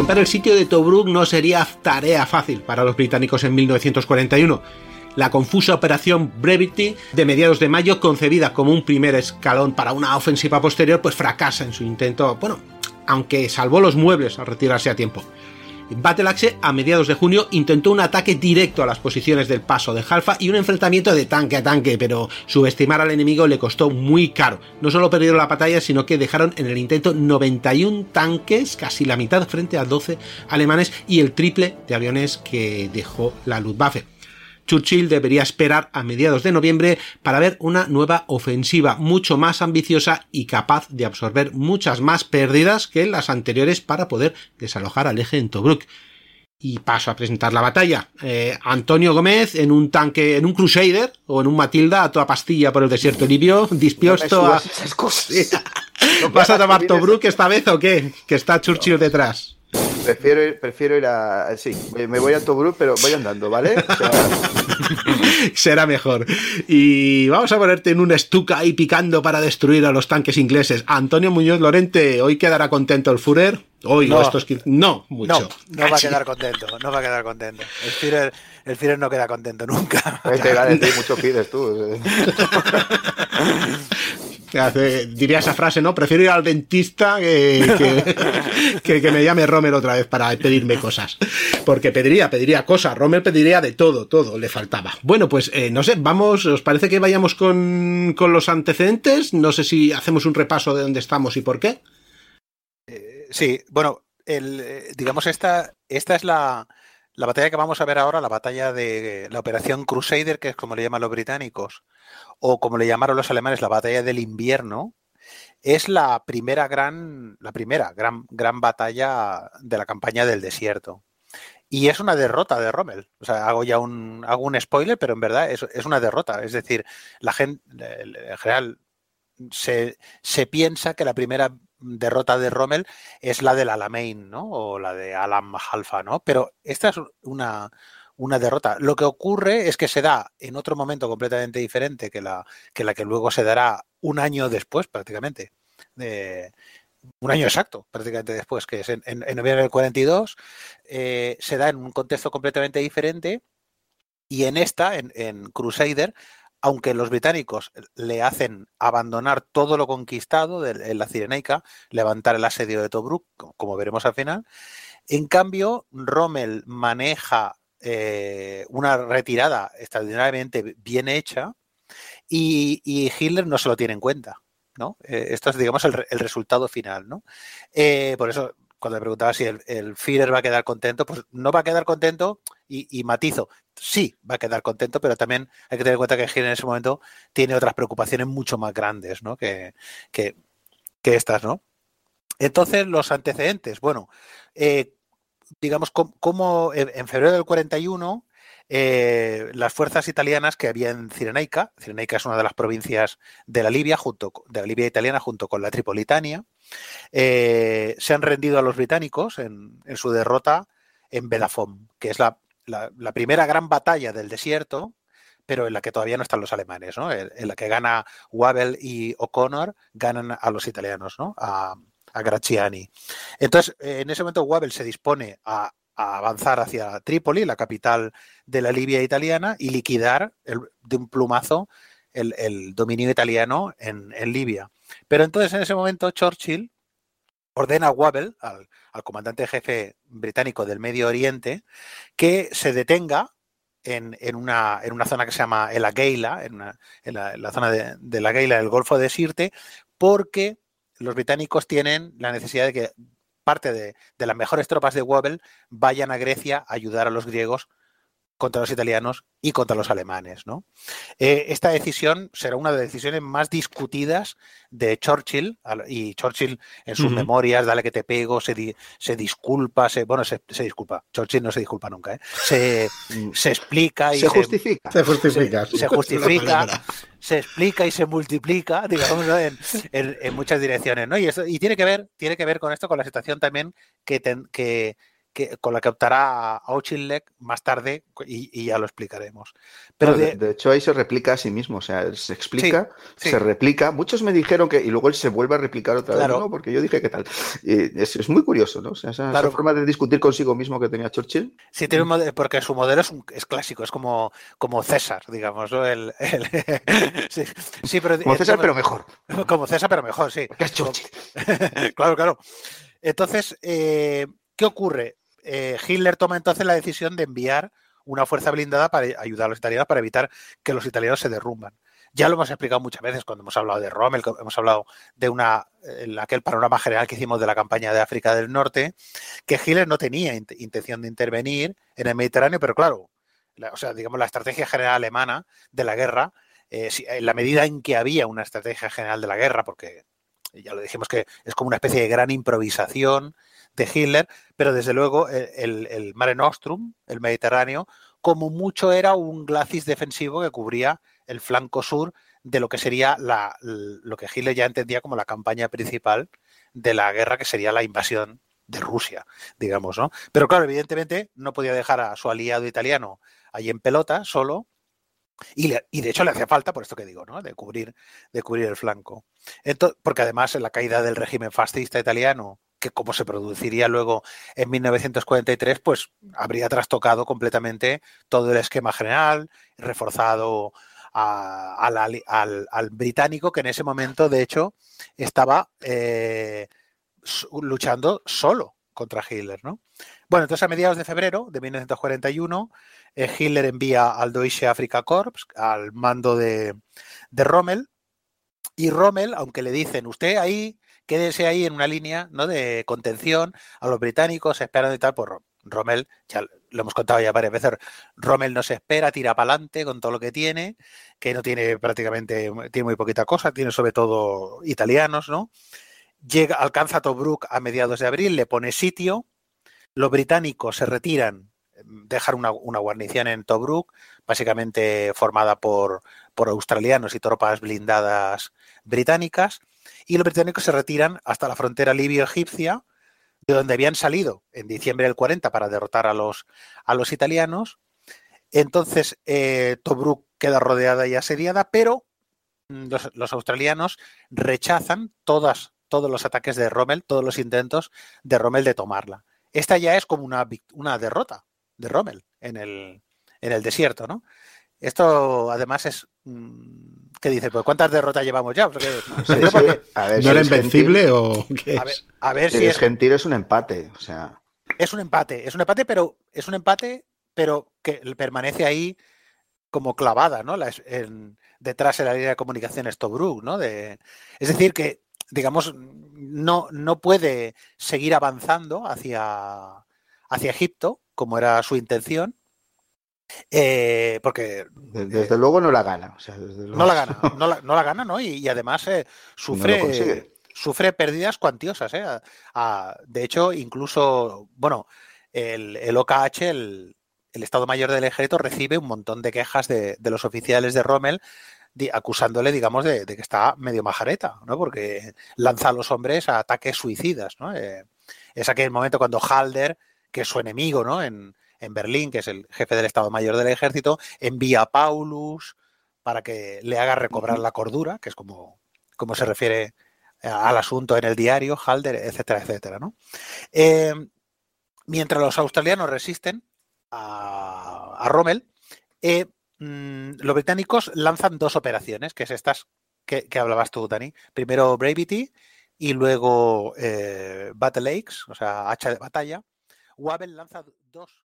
Romper el sitio de Tobruk no sería tarea fácil para los británicos en 1941. La confusa operación Brevity de mediados de mayo, concebida como un primer escalón para una ofensiva posterior, pues fracasa en su intento, bueno, aunque salvó los muebles al retirarse a tiempo. Battleaxe a mediados de junio intentó un ataque directo a las posiciones del paso de Halfa y un enfrentamiento de tanque a tanque, pero subestimar al enemigo le costó muy caro. No solo perdieron la batalla, sino que dejaron en el intento 91 tanques, casi la mitad frente a 12 alemanes y el triple de aviones que dejó la Luftwaffe. Churchill debería esperar a mediados de noviembre para ver una nueva ofensiva mucho más ambiciosa y capaz de absorber muchas más pérdidas que las anteriores para poder desalojar al eje en Tobruk. Y paso a presentar la batalla. Eh, Antonio Gómez en un tanque, en un Crusader o en un Matilda a toda pastilla por el desierto libio, dispuesto no a... esas cosas. ¿Vas a tomar Tobruk esta vez o qué? Que está Churchill detrás. Prefiero ir, prefiero ir a. Sí, me voy a Tobruk, pero voy andando, ¿vale? O sea, Será mejor. Y vamos a ponerte en un estuca ahí picando para destruir a los tanques ingleses. Antonio Muñoz Lorente, ¿hoy quedará contento el Führer? Hoy, No. estos No, mucho. No, no va a quedar contento, no va a quedar contento. El Führer, el Führer no queda contento nunca. este gane, tío, mucho pides tú. Hace- diría esa frase, ¿no? Prefiero ir al dentista que, que, que- que me llame Rommel otra vez para pedirme cosas. Porque pediría, pediría cosas. Rommel pediría de todo, todo le faltaba. Bueno, pues eh, no sé, vamos, ¿os parece que vayamos con, con los antecedentes? No sé si hacemos un repaso de dónde estamos y por qué. Sí, bueno, el, eh, digamos, esta, esta es la, la batalla que vamos a ver ahora, la batalla de la Operación Crusader, que es como le llaman los británicos, o como le llamaron los alemanes, la batalla del invierno, es la primera gran, la primera gran, gran batalla de la campaña del desierto. Y es una derrota de Rommel. O sea, hago ya un, hago un spoiler, pero en verdad es, es una derrota. Es decir, la gente, en general, se, se piensa que la primera derrota de Rommel es la del Alamein, ¿no? O la de Alam Halfa, ¿no? Pero esta es una, derrota. Lo que ocurre es que se da en otro momento completamente diferente que la que, luego se dará un año después, prácticamente. Un año exacto, prácticamente después, que es en, en, en noviembre del 42, eh, se da en un contexto completamente diferente. Y en esta, en, en Crusader, aunque los británicos le hacen abandonar todo lo conquistado en la Cirenaica, levantar el asedio de Tobruk, como veremos al final, en cambio, Rommel maneja eh, una retirada extraordinariamente bien hecha y, Hitler no se lo tiene en cuenta. ¿no? Eh, esto es, digamos, el, el resultado final. ¿no? Eh, por eso, cuando me preguntaba si el, el, va a quedar contento, pues no va a quedar contento y, matizo, sí va a quedar contento, pero también hay que tener en cuenta que Hitler en ese momento tiene otras preocupaciones mucho más grandes ¿no? que, que, estas. ¿no? Entonces, los antecedentes, bueno, eh, digamos, como en febrero del 41, eh, las fuerzas italianas que había en Cirenaica, Cirenaica es una de las provincias de la Libia, junto, de la Libia italiana, junto con la Tripolitania, eh, se han rendido a los británicos en, su derrota en Belafom, que es la, primera gran batalla del desierto, pero en la que todavía no están los alemanes, ¿no? En, en la que gana Wabel y O'Connor, ganan a los italianos, ¿no? A, a. Entonces, en ese momento Wabel se dispone a a avanzar hacia Trípoli, la capital de la Libia italiana, y liquidar de un plumazo el, dominio italiano en, Libia. Pero entonces en ese momento Churchill ordena a Wabel, al, comandante jefe británico del Medio Oriente, que se detenga en, una, en, una, zona que se llama el Agueila, en, la, zona de, la Agueila del Golfo de Sirte, porque los británicos tienen la necesidad de que parte de, de las mejores tropas de Wabel vayan a Grecia a ayudar a los griegos contra los italianos y contra los alemanes. ¿no? Eh, esta decisión será una de las decisiones más discutidas de Churchill, y Churchill en sus memorias, dale que te pego, se, se disculpa, se, bueno, se, disculpa, Churchill no se disculpa nunca, ¿eh? se, mm. se, explica y se justifica. Se, justifica. Se, justifica, se explica y se multiplica, digamos, en, muchas direcciones. ¿no? Y, y tiene, que ver, tiene que ver con esto, con la situación también que, que con la que optará a Ochilek más tarde y, ya lo explicaremos. Pero de, hecho ahí se replica a sí mismo, o sea, se explica, se replica. Muchos me dijeron que y luego él se vuelve a replicar otra vez, ¿no? Porque yo dije que tal. Y es, muy curioso, ¿no? O sea, esa, forma de discutir consigo mismo que tenía Churchill. Sí, tiene porque su modelo es, es clásico, es como, como César, digamos, ¿no? El, sí, pero, como César, pero mejor. Como César, pero mejor, sí. es Churchill. claro, claro. Entonces, eh, ¿qué ocurre? Eh, Hitler toma entonces la decisión de enviar una fuerza blindada para ayudar a los italianos para evitar que los italianos se derrumban. Ya lo hemos explicado muchas veces cuando hemos hablado de Rommel, hemos hablado de una aquel panorama general que hicimos de la campaña de África del Norte, que Hitler no tenía intención de intervenir en el Mediterráneo, pero claro, o sea, digamos la estrategia general alemana de la guerra, eh, en la medida en que había una estrategia general de la guerra, porque ya lo dijimos que es como una especie de gran improvisación de Hitler, pero desde luego el, Mare Nostrum, el Mediterráneo, como mucho era un glacis defensivo que cubría el flanco sur de lo que sería la, lo que Hitler ya entendía como la campaña principal de la guerra, que sería la invasión de Rusia, digamos, ¿no? Pero claro, evidentemente no podía dejar a su aliado italiano ahí en pelota, solo, y, de hecho le hacía falta, por esto que digo, ¿no? De cubrir, de cubrir el flanco. Entonces, porque además en la caída del régimen fascista italiano que como se produciría luego en 1943, pues habría trastocado completamente todo el esquema general, reforzado al, británico, que en ese momento, de hecho, estaba eh, luchando solo contra Hitler. ¿no? Bueno, entonces a mediados de febrero de 1941, eh, Hitler envía al Deutsche Afrika Korps al mando de, de Rommel, y Rommel, aunque le dicen, usted ahí quédese ahí en una línea ¿no? de contención a los británicos, esperando y tal, pues Rommel, ya lo hemos contado ya varias veces, Rommel no se espera, tira para adelante con todo lo que tiene, que no tiene prácticamente, tiene muy poquita cosa, tiene sobre todo italianos, ¿no? Llega, alcanza Tobruk a mediados de abril, le pone sitio, los británicos se retiran, dejan una, guarnición en Tobruk, básicamente formada por, por australianos y tropas blindadas británicas, y los británicos se retiran hasta la frontera libio-egipcia, de donde habían salido en diciembre del 40 para derrotar a los, a los italianos. Entonces, eh, Tobruk queda rodeada y asediada, pero mm, los, australianos rechazan todas, todos los ataques de Rommel, todos los intentos de Rommel de tomarla. Esta ya es como una, una derrota de Rommel en el, en el desierto, ¿no? Esto además es mm, ¿Qué dice? Pues ¿cuántas derrotas llevamos ya? ¿No era invencible o qué A ver, si, es, gentil es un empate, o sea. Es un empate, es un empate, pero es un empate, pero que permanece ahí como clavada, ¿no? detrás de la línea de comunicaciones Tobruk, ¿no? De, es decir, que, digamos, no, no puede seguir avanzando hacia, hacia Egipto, como era su intención, eh, porque. Desde, luego no la gana. No la gana, no la, gana, ¿no? Y, además eh, sufre, sufre pérdidas cuantiosas. ¿eh? de hecho, incluso, bueno, el, OKH, el, Estado Mayor del Ejército, recibe un montón de quejas de, los oficiales de Rommel acusándole, digamos, de, que está medio majareta, ¿no? Porque lanza a los hombres a ataques suicidas, ¿no? es aquel momento cuando Halder, que es su enemigo, ¿no? En, en Berlín, que es el jefe del Estado Mayor del Ejército, envía a Paulus para que le haga recobrar la cordura, que es como, como se refiere al asunto en el diario, Halder, etcétera, etcétera. ¿no? Eh, mientras los australianos resisten a, Rommel, eh, mm, los británicos lanzan dos operaciones, que es estas que, hablabas tú, Dani. Primero Bravity y luego eh, Battle Lakes, o sea, hacha de batalla. Wabel lanza dos